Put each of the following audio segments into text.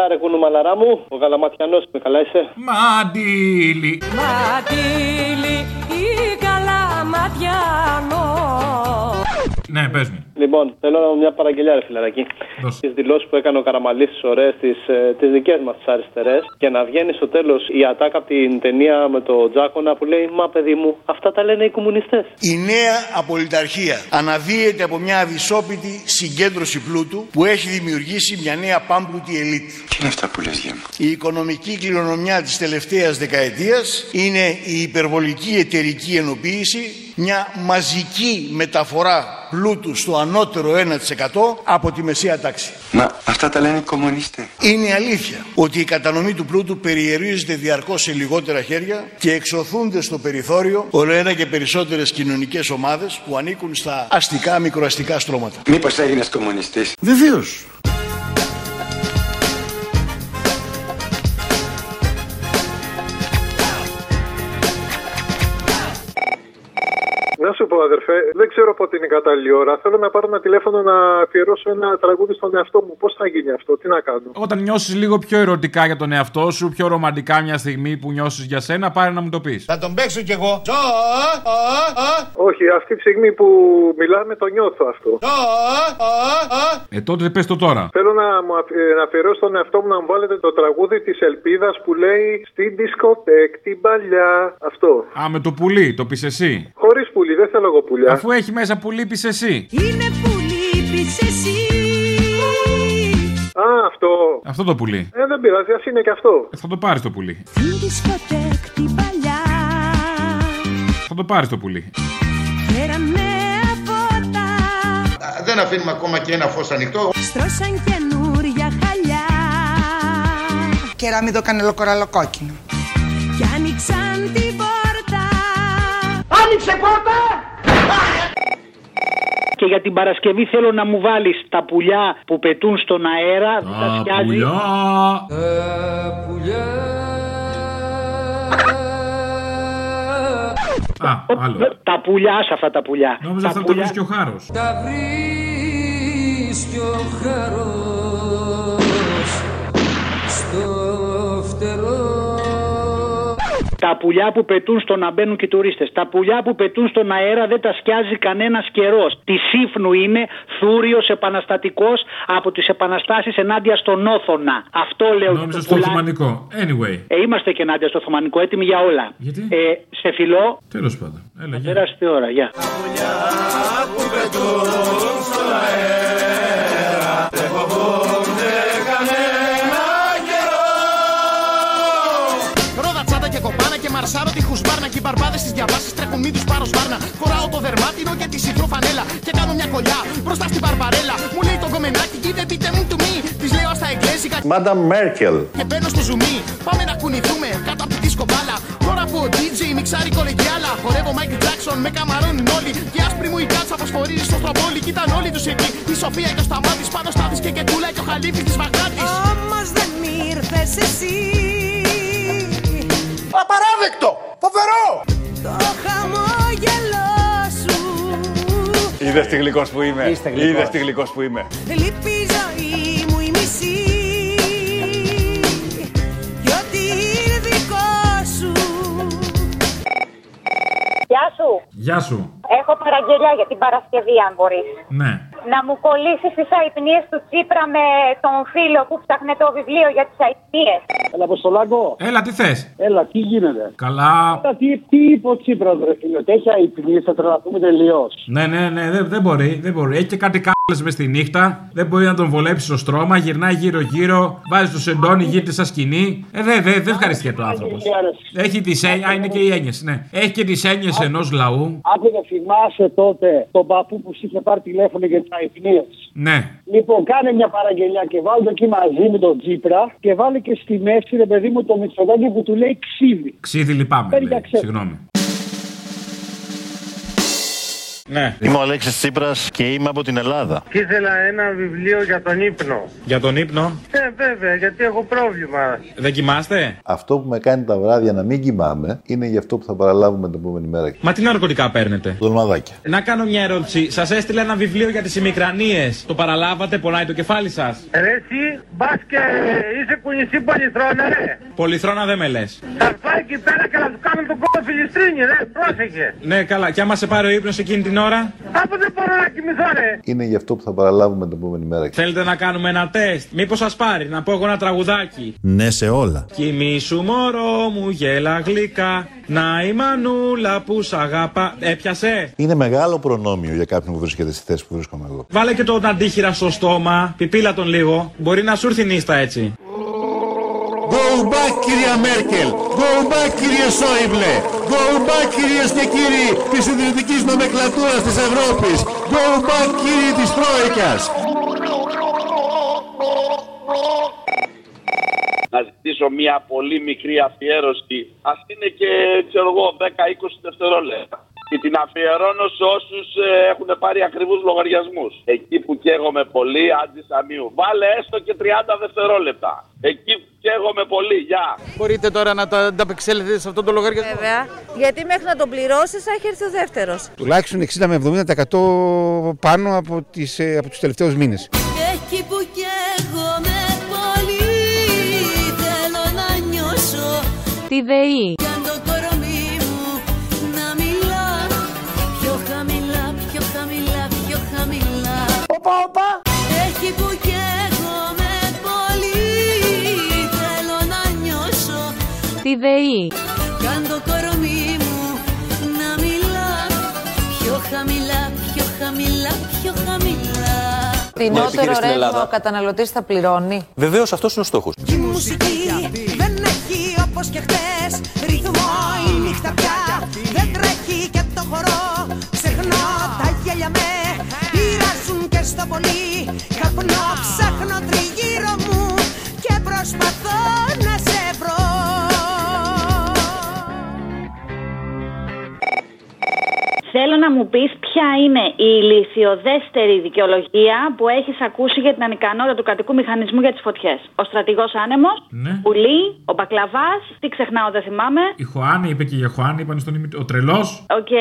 Έλα ρε κουνουμαλαρά μου, ο γαλαματιανός με καλά είσαι. Μαντίλι. Ματήλι ή καλαματιανό Ναι, πες μου. Λοιπόν, θέλω μια παραγγελιά, ρε φιλαράκι. Δώσε. Τις δηλώσεις που έκανε ο Καραμαλής τι ωραίες, τις τις δικές μας τις αριστερές. Και να βγαίνει στο τέλος η ατάκα από την ταινία με το Τζάκονα που λέει Μα παιδί μου, αυτά τα λένε οι κομμουνιστές. Η νέα απολυταρχία αναδύεται από μια αδυσόπιτη συγκέντρωση πλούτου που έχει δημιουργήσει μια νέα πάμπλουτη ελίτ. Τι είναι αυτά που λες Γέμο. Η οικονομική κληρονομιά της τελευταίας δεκαετίας είναι η υπερβολική εταιρική ενοποίηση, μια μαζική μεταφορά πλούτου στο ανώτερο 1% από τη μεσαία τάξη. Μα αυτά τα λένε οι κομμουνιστές. Είναι αλήθεια ότι η κατανομή του πλούτου περιερίζεται διαρκώς σε λιγότερα χέρια και εξωθούνται στο περιθώριο όλο ένα και περισσότερες κοινωνικές ομάδες που ανήκουν στα αστικά μικροαστικά στρώματα. Μήπως έγινες κομμουνιστής; Βεβαίως. Σου πω, αδερφέ, δεν ξέρω πότε είναι η κατάλληλη ώρα. Θέλω να πάρω ένα τηλέφωνο να αφιερώσω ένα τραγούδι στον εαυτό μου. Πώς θα γίνει αυτό, τι να κάνω; Όταν νιώσεις λίγο πιο ερωτικά για τον εαυτό σου, πιο ρομαντικά μια στιγμή που νιώσεις για σένα, πάρε να μου το πεις. Θα τον παίξω κι εγώ. Όχι, αυτή τη στιγμή που μιλάμε το νιώθω αυτό. Ε, τότε πες το τώρα. Θέλω να, μου αφ- ε, να αφιερώσω στον εαυτό μου να μου βάλετε το τραγούδι της Ελπίδας που λέει Στην δισκοτέκ την παλιά. Αυτό. Α, με το πουλί, το πεις εσύ. Χωρίς πουλί, δεν θέλω εγώ πουλιά. Αφού έχει μέσα πουλί, πει εσύ. Είναι που λείπεις εσύ Α, αυτό. Αυτό το πουλί. Ε, δεν πειράζει, ας είναι και αυτό. Ε, θα το πάρεις το πουλί. Στην δισκοτέκ την παλιά Θα το πάρεις το πουλί. Φέραμε φώτα Δεν αφήνουμε ακόμα και ένα φως ανοιχτό. Στρώσαν καινούρια χαλιά Κεραμίδο κανελοκοραλοκόκκινο. Κι άνοιξαν την πόρτα Και για την Παρασκευή θέλω να μου βάλεις τα πουλιά που πετούν στον αέρα. δεν τα Τα σκιάζει. πουλιά. Α, άλλο. Τα πουλιά σε αυτά τα πουλιά. Νόμιζα τα θα το πουλιά. βρεις και ο χάρος. Τα πουλιά που πετούν στο να μπαίνουν και οι τουρίστες. Τα πουλιά που πετούν στον αέρα δεν τα σκιάζει κανένας καιρός. Τη σύφνου είναι θούριο επαναστατικός από τις επαναστάσεις ενάντια στον Όθωνα. Αυτό λέω για Νόμιζα το στο πουλάκι. Οθωμανικό. Anyway. Ε, είμαστε και ενάντια στο Οθωμανικό, έτοιμοι για όλα. Γιατί; Ε, σε φιλό, Τέλος πάντων. Έλα, γεια. περάσετε ώρα. Γεια. Ρόδα και οι μπαρμπάδε τη διαβάσεις τρέχουν μη τους πάρω σπάρνα. Φοράω το δερμάτινο και τη σιδρό φανέλα και κάνω μια κολλιά μπροστά στην μπαρμπαρέλα. Μου λέει το κομμενάκι, give a bit μου to me. Της λέω στα εγγλέζικα Μάντα Μέρκελ. και μπαίνω στο ζουμί. Πάμε να κουνηθούμε κάτω από τη δίσκο μπάλα. Τώρα που ο DJ μιξάρει κολεγιάλα. Χορεύω Michael Jackson με καμαρώνουν όλοι. Και άσπρη μου η κάτσα φωσφορίζει στο στροβόλι. Κοίταν όλοι τους εκεί. Η Σοφία και ο Σταμάτης πάνω στάδι και κετούλα και ο Χαλίφης της Βαγδάτης. Όμως δεν ήρθες εσύ Απαράδεκτο! Φοβερό! Είδες τι γλυκός που είμαι. Είδες τι γλυκός που είμαι. Λείπει η ζωή μου η μισή Κι ό,τι είναι δικό σου Γεια σου. Γεια σου. Έχω παραγγελιά για την Παρασκευή, αν μπορείς. Ναι. Να μου κολλήσει τι αϊπνίες του Τσίπρα με τον φίλο που ψάχνε το βιβλίο για τις αϊπνίες. Έλα, Αποστολάκο. Έλα, τι θες; Έλα, τι γίνεται; Καλά. Έλα, Τι, τι είπε ο Τσίπρας, ρε φίλε, ότι έχει αϊπνίες, θα τρελαθούμε τελείως. Ναι, ναι, ναι, δεν, δεν μπορεί, δεν μπορεί. Έχει και κάτι κάλε μες στη νύχτα. Δεν μπορεί να τον βολέψεις στο στρώμα. Γυρνάει γύρω-γύρω. Βάζει το σεντόνι, γίνεται σαν σκηνή. Ε, δεν δε, δε ευχαριστιέται ο άνθρωπος. Έχει τις έννοιες. Α, είναι και οι έννοιες, ναι. Έχει και τις έννοιες ενός λαού. Άκου να θυμάσαι τότε τον παππού που σου είχε πάρει τηλέφωνο για τις αϊπνίες. Ναι. Λοιπόν, κάνε μια παραγγελιά και βάλτε το εκεί μαζί με τον Τσίπρα και βάλε και στη μέση, ρε παιδί μου, το Μητσοτάκη που του λέει ξύδι. Ξύδι λυπάμαι. Παίρνει λέει. αξέ. Συγγνώμη. Ναι. Είμαι ο Αλέξης Τσίπρας και είμαι από την Ελλάδα. Και ήθελα ένα βιβλίο για τον ύπνο. Για τον ύπνο; Ε, βέβαια, γιατί έχω πρόβλημα. Δεν κοιμάστε; Αυτό που με κάνει τα βράδια να μην κοιμάμαι είναι γι' αυτό που θα παραλάβουμε την επόμενη μέρα. Μα τι ναρκωτικά παίρνετε; Δολμαδάκια. Να κάνω μια ερώτηση. Σας έστειλε ένα βιβλίο για τις ημικρανίες. Το παραλάβατε, πονάει το κεφάλι σας; Ρε εσύ, μπας και είσαι κουνησί πολυθρόνα, ρε. Πολυθρόνα δεν με λες. Θα πάει εκεί πέρα και να του κάνουν τον κόλλο φιλιστρίνη, ρε. Πρόσεχε. Ναι, καλά. Και άμα σε πάρει ο ύπνος εκείνη την ώρα. Από δεν μπορώ να κοιμηθώ, ρε. Είναι γι' αυτό που θα παραλάβουμε την επόμενη μέρα. Θέλετε να κάνουμε ένα τεστ. Μήπως σας πάρει να πω εγώ ένα τραγουδάκι; Ναι σε όλα. Κοιμήσου μωρό μου γέλα γλυκά. Να η μανούλα που σ' αγαπά. Έπιασε; Είναι μεγάλο προνόμιο για κάποιον που βρίσκεται στη θέση που βρίσκομαι εγώ. Βάλε και τον αντίχειρα στο στόμα. Πιπίλα τον λίγο. Μπορεί να σου έρθει νύστα έτσι. Go back κυρία Μέρκελ. Go back κύριε Σόιμπλε. Go back κυρίες και κύριοι της ιδρυτικής νομεκλατούρας της Ευρώπης. Go back κύριοι της Τρόικας. να ζητήσω μια πολύ μικρή αφιέρωση. Α είναι και ξέρω εγώ 10-20 δευτερόλεπτα. Και την αφιερώνω σε όσους έχουν πάρει ακριβούς λογαριασμούς. Εκεί που καίγομαι πολύ, άντι αμίου. Βάλε έστω και 30 δευτερόλεπτα. Εκεί που καίγομαι πολύ, γεια. Μπορείτε τώρα να τα ανταπεξέλθετε σε αυτόν τον λογαριασμό. Βέβαια. Γιατί μέχρι να τον πληρώσεις θα έχει έρθει ο δεύτερος. Τουλάχιστον 60 με 70% πάνω από, τις, ε, από τους τελευταίους μήνες. Εκεί που καίγομαι πολύ θέλω να νιώσω Τη ΔΕΗ. Κι αν Τη ΔΕΗ. Κι αν το κορμί μου να μιλά πιο χαμηλά, πιο χαμηλά, πιο χαμηλά Φθηνότερο ρεύμα ο καταναλωτής θα πληρώνει. Βεβαίως αυτός είναι ο στόχος. Η μουσική δεν έχει όπως και χτες Ρυθμό η νύχτα πια Δεν τρέχει και το χορό Ξεχνώ τα γέλια με Πειράζουν και στο πολύ Καπνό ψάχνω Θέλω να μου πεις ποια είναι η ηλιθιωδέστερη δικαιολογία που έχεις ακούσει για την ανικανότητα του κρατικού μηχανισμού για τις φωτιές. Ο στρατηγός άνεμος, Ναι. πουλί, ο μπακλαβάς, τι ξεχνάω, δεν θυμάμαι. Η χοάνη είπε και για χοάνη, είπαν στον ημι- Ο τρελός. Οκ.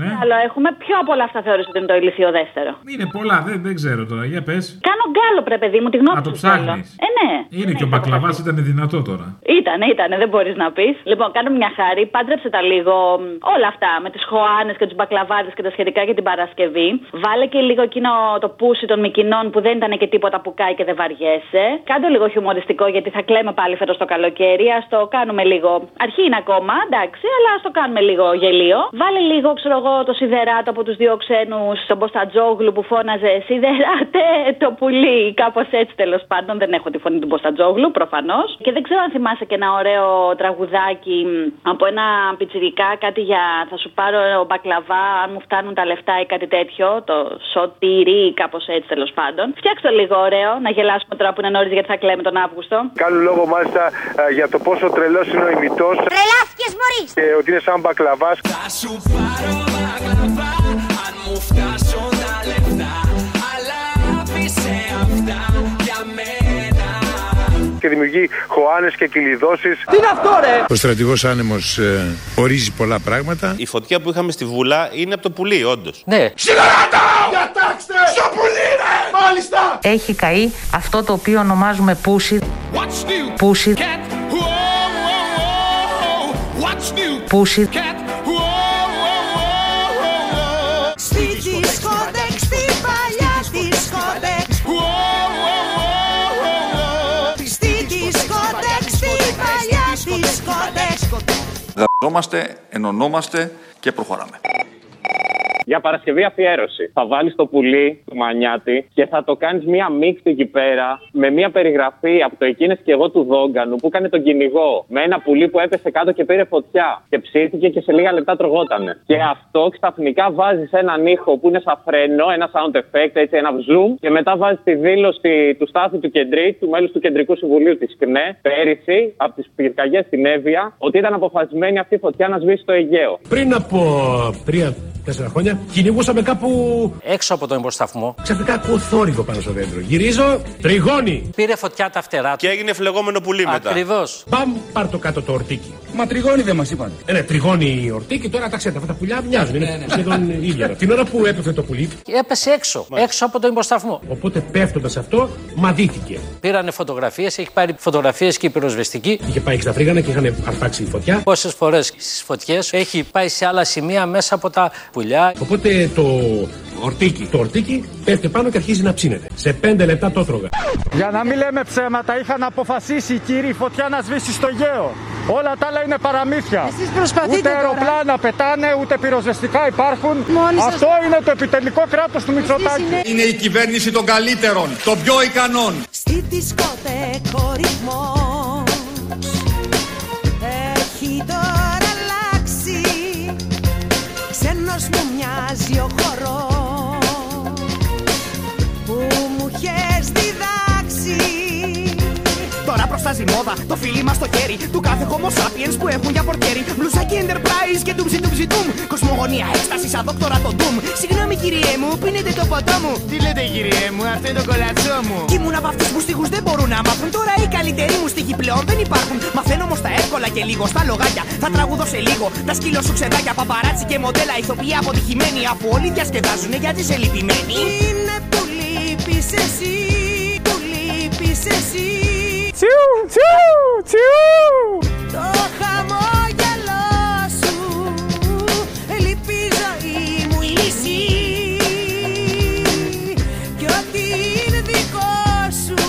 Ναι. Άλλο έχουμε. Ποιο από όλα αυτά θεωρείς ότι είναι το ηλιθιωδέστερο. Είναι πολλά, δεν, δεν ξέρω τώρα. Για πες. Κάνω γκάλοπ, ρε παιδί μου, τη γνώμη Να το σου θέλω. ψάχνεις. Ε, ναι. Είναι και ο μπακλαβάς ήταν δυνατό τώρα. Ήτανε, ήτανε, δεν μπορείς να πεις. Λοιπόν, κάνω μια χάρη, πάντρεψε τα λίγο μ, όλα αυτά με τις χωάνες και τους μπακλαβάδε και τα σχετικά για την Παρασκευή. Βάλε και λίγο εκείνο το πούσι των Μικινών που δεν ήταν και τίποτα που κάει και δεν βαριέσαι. Κάντε το λίγο χιουμοριστικό γιατί θα κλαίμε πάλι φέτος το καλοκαίρι. Α το κάνουμε λίγο. Αρχή είναι ακόμα, εντάξει, αλλά ας το κάνουμε λίγο γελίο. Βάλε λίγο, ξέρω εγώ, το σιδεράτο από τους δύο ξένους στον Μποστατζόγλου που φώναζε Σιδεράτε το πουλί. Κάπως έτσι τέλος πάντων. Δεν έχω τη φωνή του Μποστατζόγλου, προφανώς. Και δεν ξέρω αν θυμάσαι και ένα ωραίο τραγουδάκι μ, από ένα πιτσιρικά, κάτι για θα σου πάρω μπακλαβά, αν μου φτάνουν τα λεφτά ή κάτι τέτοιο. Το σωτήρι, κάπως έτσι τέλος πάντων. Φτιάξτε το λίγο ωραίο, να γελάσουμε τώρα που είναι νωρίς γιατί θα κλαίμε τον Αύγουστο. Κάνουν λόγο μάλιστα ε, για το πόσο τρελός είναι ο ημιτός Τρελάθηκες μωρή και ότι είναι σαν μπακλαβάς. Θα σου πάρω μπακλαβά δημιουργεί χωάνες και κυλιδώσεις. Τι είναι αυτό, ρε! Ο στρατηγός άνεμος ε, ορίζει πολλά πράγματα. Η φωτιά που είχαμε στη Βουλά είναι από το πουλί, όντως. Ναι. Διατάξτε στο πουλί ρε Μάλιστα Έχει καεί αυτό το οποίο ονομάζουμε πούσι. What's new; Πούσι. cat Whoa, whoa, whoa. What's new; Πούσι. cat Δαζόμαστε, ενωνόμαστε και προχωράμε. Για Παρασκευή αφιέρωση. Θα βάλεις το πουλί του Μανιάτη και θα το κάνεις μία μίξη εκεί πέρα με μία περιγραφή από το εκείνες και εγώ του Δόγκανου που έκανε τον κυνηγό. Με ένα πουλί που έπεσε κάτω και πήρε φωτιά. Και ψήθηκε και σε λίγα λεπτά τρογότανε. Και αυτό ξαφνικά βάζει έναν ήχο που είναι σαν φρένο, ένα sound effect, έτσι ένα zoom. Και μετά βάζει τη δήλωση του Στάθη του Κεντρή, του μέλους του Κεντρικού Συμβουλίου της ΚΝΕ, πέρυσι από τις πυρκαγιές στην Εύβοια, ότι ήταν αποφασισμένη αυτή η φωτιά να σβήσει το Αιγαίο. Πριν από τρία τέσσερα χρόνια. Κυνηγούσαμε κάπου. Έξω από τον υποσταθμό. Ξαφνικά ακούω θόρυβο πάνω στο δέντρο. Γυρίζω, τριγώνει. Πήρε φωτιά τα φτερά του. Και έγινε φλεγόμενο πουλί μετά. Ακριβώς. Παμ, πάρ το κάτω το ορτίκι. Μα τριγώνει δεν μας είπαν. Ε, ναι, τριγώνει η ορτίκι, τώρα τα ξέρετε, αυτά τα πουλιά μοιάζουν. Είναι σχεδόν ίδια. Την ώρα που έπεθε το πουλί, Έπεσε έξω. Έξω από τον υποσταθμό. οπότε πέφτοντας αυτό, μαδίθηκε. Πήρανε φωτογραφίες, έχει πάρει φωτογραφίες και η πυροσβεστική. Είχε πάει στα φρίγανα και είχαν αρπάξει φωτιά. Πόσες φορές στις φωτιές έχει πάει σε άλλα σημεία μέσα από τα πουλιά. Οπότε το ορτίκι, το ορτίκι πέφτει πάνω και αρχίζει να ψήνεται. Σε πέντε λεπτά το έτρωγα. Για να μην λέμε ψέματα, είχαν αποφασίσει οι κύριοι η φωτιά να σβήσει στο γέο. Όλα τα άλλα είναι παραμύθια. Εσείς προσπαθείτε ούτε τώρα. αεροπλάνα πετάνε, ούτε πυροσβεστικά υπάρχουν. Μόνοι σας- Αυτό είναι το επιτελικό κράτος του Μητσοτάκη. Είναι η κυβέρνηση των καλύτερων, των πιο ικανών. Στη δισκοτέκο ρυθμός μοιάζει. Ο χορός Τώρα προστάζει μόδα το φίλι μας στο χέρι του κάθε homo sapiens που έχουν για πορτιέρι. Μπλουζάκι enterprise και ντουμ ζιτουμ ζιτουμ. Κοσμογονία έκσταση σαν δόκτωρα το ντουμ. Συγγνώμη κυριέ μου, πίνετε το ποτό μου. Τι λέτε κυριέ μου, αυτό είναι το κολατσό μου. Κι ήμουν από αυτούς που στίχους δεν μπορούν να μάθουν. Τώρα οι καλύτεροι μου στίχοι πλέον δεν υπάρχουν. Μαθαίνω όμως τα εύκολα και λίγο στα λογάκια. Θα τραγουδώ σε λίγο τα σκύλο σου ξεδάκια. Παπαράτσι και μοντέλα ηθοποιοί αποτυχημένοι. Αφού όλοι διασκεδάζουν γιατί σε λυπημένοι. Είναι που λείπεις εσύ Που λείπεις εσύ Τσιου, τσιου, τσιου. Το χαμόγελό σου Λείπει η ζωή μου η λύση Κι ό,τι είναι δικό σου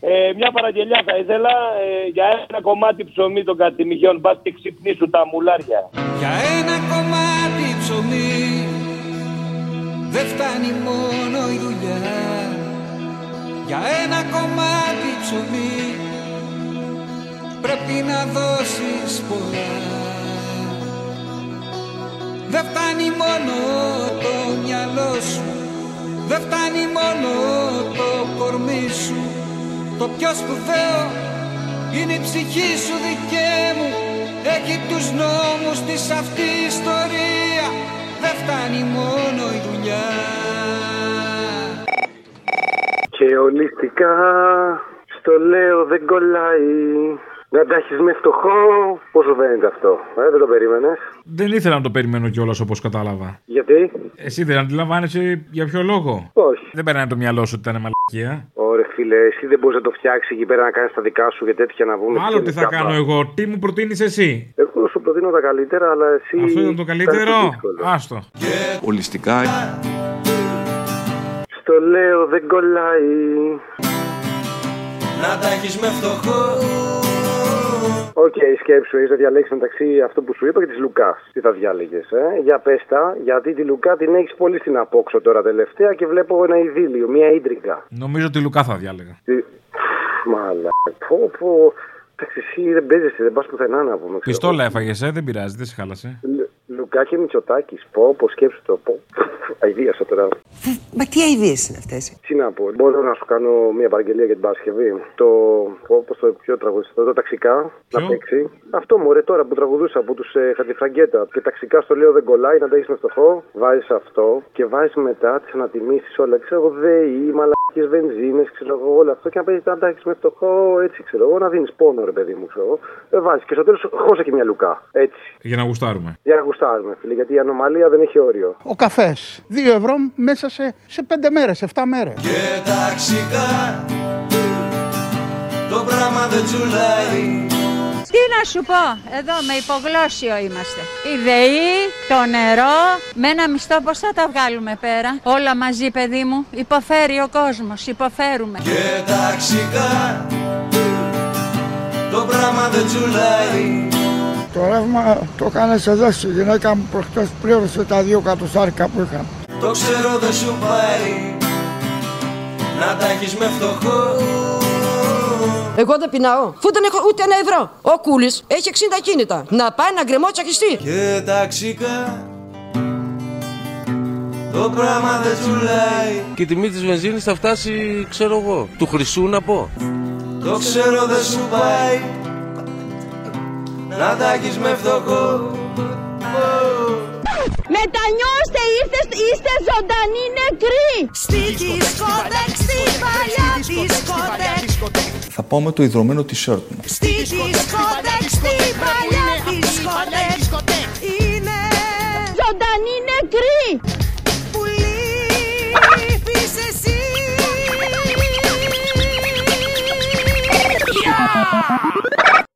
Ε, μια παραγγελιά θα ήθελα ε, για ένα κομμάτι ψωμί των κατημιγιών. Μπας και ξυπνήσουν τα μουλάρια. Για ένα κομμάτι ψωμί δεν φτάνει μόνο η δουλειά Για ένα κομμάτι ψωμί πρέπει να δώσεις πολλά. Δεν φτάνει μόνο το μυαλό σου Δεν φτάνει μόνο το κορμί σου. Το πιο σπουδαίο είναι η ψυχή σου δικέ μου Έχει τους νόμους της αυτής η ιστορίας. Δεν φτάνει μόνο η δουλειά Και ολιστικά στο λέω δεν κολλάει. Να τα έχεις μες φτωχό, πόσο φαίνεται αυτό; Ε, δεν το περίμενες; Δεν ήθελα να το περιμένω κιόλας όπως κατάλαβα. Γιατί; Εσύ δεν αντιλαμβάνεσαι για ποιο λόγο; Όχι. Δεν περνάει το μυαλό σου ότι ήταν μαλακία. Ωραία, φίλε, εσύ δεν μπορείς να το φτιάξεις εκεί πέρα να κάνεις τα δικά σου και τέτοια να πούμε. Άλλο τι θα κάνω εγώ, τι μου προτείνεις εσύ; Εγώ σου προτείνω τα καλύτερα, αλλά εσύ. Αυτό ήταν το θα καλύτερο; είναι δύσκολο. Άστο. Ολιστικά. Στο λέω δεν κολλάει. Να τα έχεις με φτωχό Οκ, σκέψου, έχεις να διαλέξεις μεταξύ αυτό που σου είπα και της Λουκάς. Τι θα διάλεγες, ε; Για πέστα, γιατί τη Λουκά την έχεις πολύ στην απόξω τώρα τελευταία και βλέπω ένα ειδύλλιο, μια ίντριγκα. Νομίζω ότι Λουκά θα διάλεγα. Τι- Μαλά. Πω, πω. Εντάξει, εσύ δεν παίζεσαι, δεν πας πουθενά να πούμε. ξέρω. Πιστόλα έφαγες, ε, δεν πειράζει, δεν σε χάλασε. Λου- Λουκά και Μητσοτάκη. Πω, πω, σκέψου το. Πω. Αιδίασα τώρα. Μα τι αηδίες είναι αυτές; Τι να πω, μπορώ να σου κάνω μια παραγγελία για την Παρασκευή. Το. Πώ το πιο τραγουδιστικό, το ταξικά να παίξει. Αυτό μου, ρε τώρα που τραγουδούσα από τους ε, Χατζηφραγκέτα. Και ταξικά στο λέω δεν κολλάει, να τα έχεις με φτωχό. Βάζεις αυτό και βάζεις μετά τις ανατιμήσεις όλα. Ξέρω εγώ, ΔΕΗ, μαλακίε βενζίνες, ξέρω εγώ, όλο αυτό. Και να παίζεις να τα έχει με φτωχό, έτσι ξέρω εγώ, να δίνεις πόνο, ρε παιδί μου, ξέρω εγώ. Ε, βάζεις και στο τέλος χώσα και μια λουκά. Έτσι. Για να γουστάρουμε. Για να γουστάρουμε, φίλε, γιατί η ανομαλία δεν έχει όριο. Ο καφές, 2 ευρώ μέσα σε, σε 5 μέρες, 7 μέρες. Και ταξικά Το πράγμα δεν τσουλάει Τι να σου πω, εδώ με υπογλώσσιο είμαστε. Η ΔΕΗ, το νερό, με ένα μισθό πώς θα τα βγάλουμε πέρα; Όλα μαζί παιδί μου, υποφέρει ο κόσμος, υποφέρουμε. Και ταξικά Το πράγμα δεν τσουλάει Το ρεύμα το έκανες εδώ στη γυναίκα μου προχτές πλήρωσε τα δύο κατοστάρικα που είχα. Το ξέρω δεν σου πάει Να τα έχεις με φτωχό Εγώ δεν πεινάω. Αφού δεν έχω ούτε ένα ευρώ. Ο Κούλης έχει 60 κίνητα. Να πάει να γκρεμό τσακιστεί. Και ταξικά Το πράγμα δεν τσουλάει Και η τιμή της βενζίνης θα φτάσει, ξέρω εγώ, του χρυσού να πω. Το ξέρω δεν σου πάει Να τα έχεις με φτωχό Μετανιώστε, ήρθε, είστε ζωντανοί νεκροί. Στη δισκοτέκ, στη παλιά δισκοτέκ Θα πάω με το ιδρωμένο t-shirt μου. Στη δισκοτέκ, στη παλιά δισκοτέκ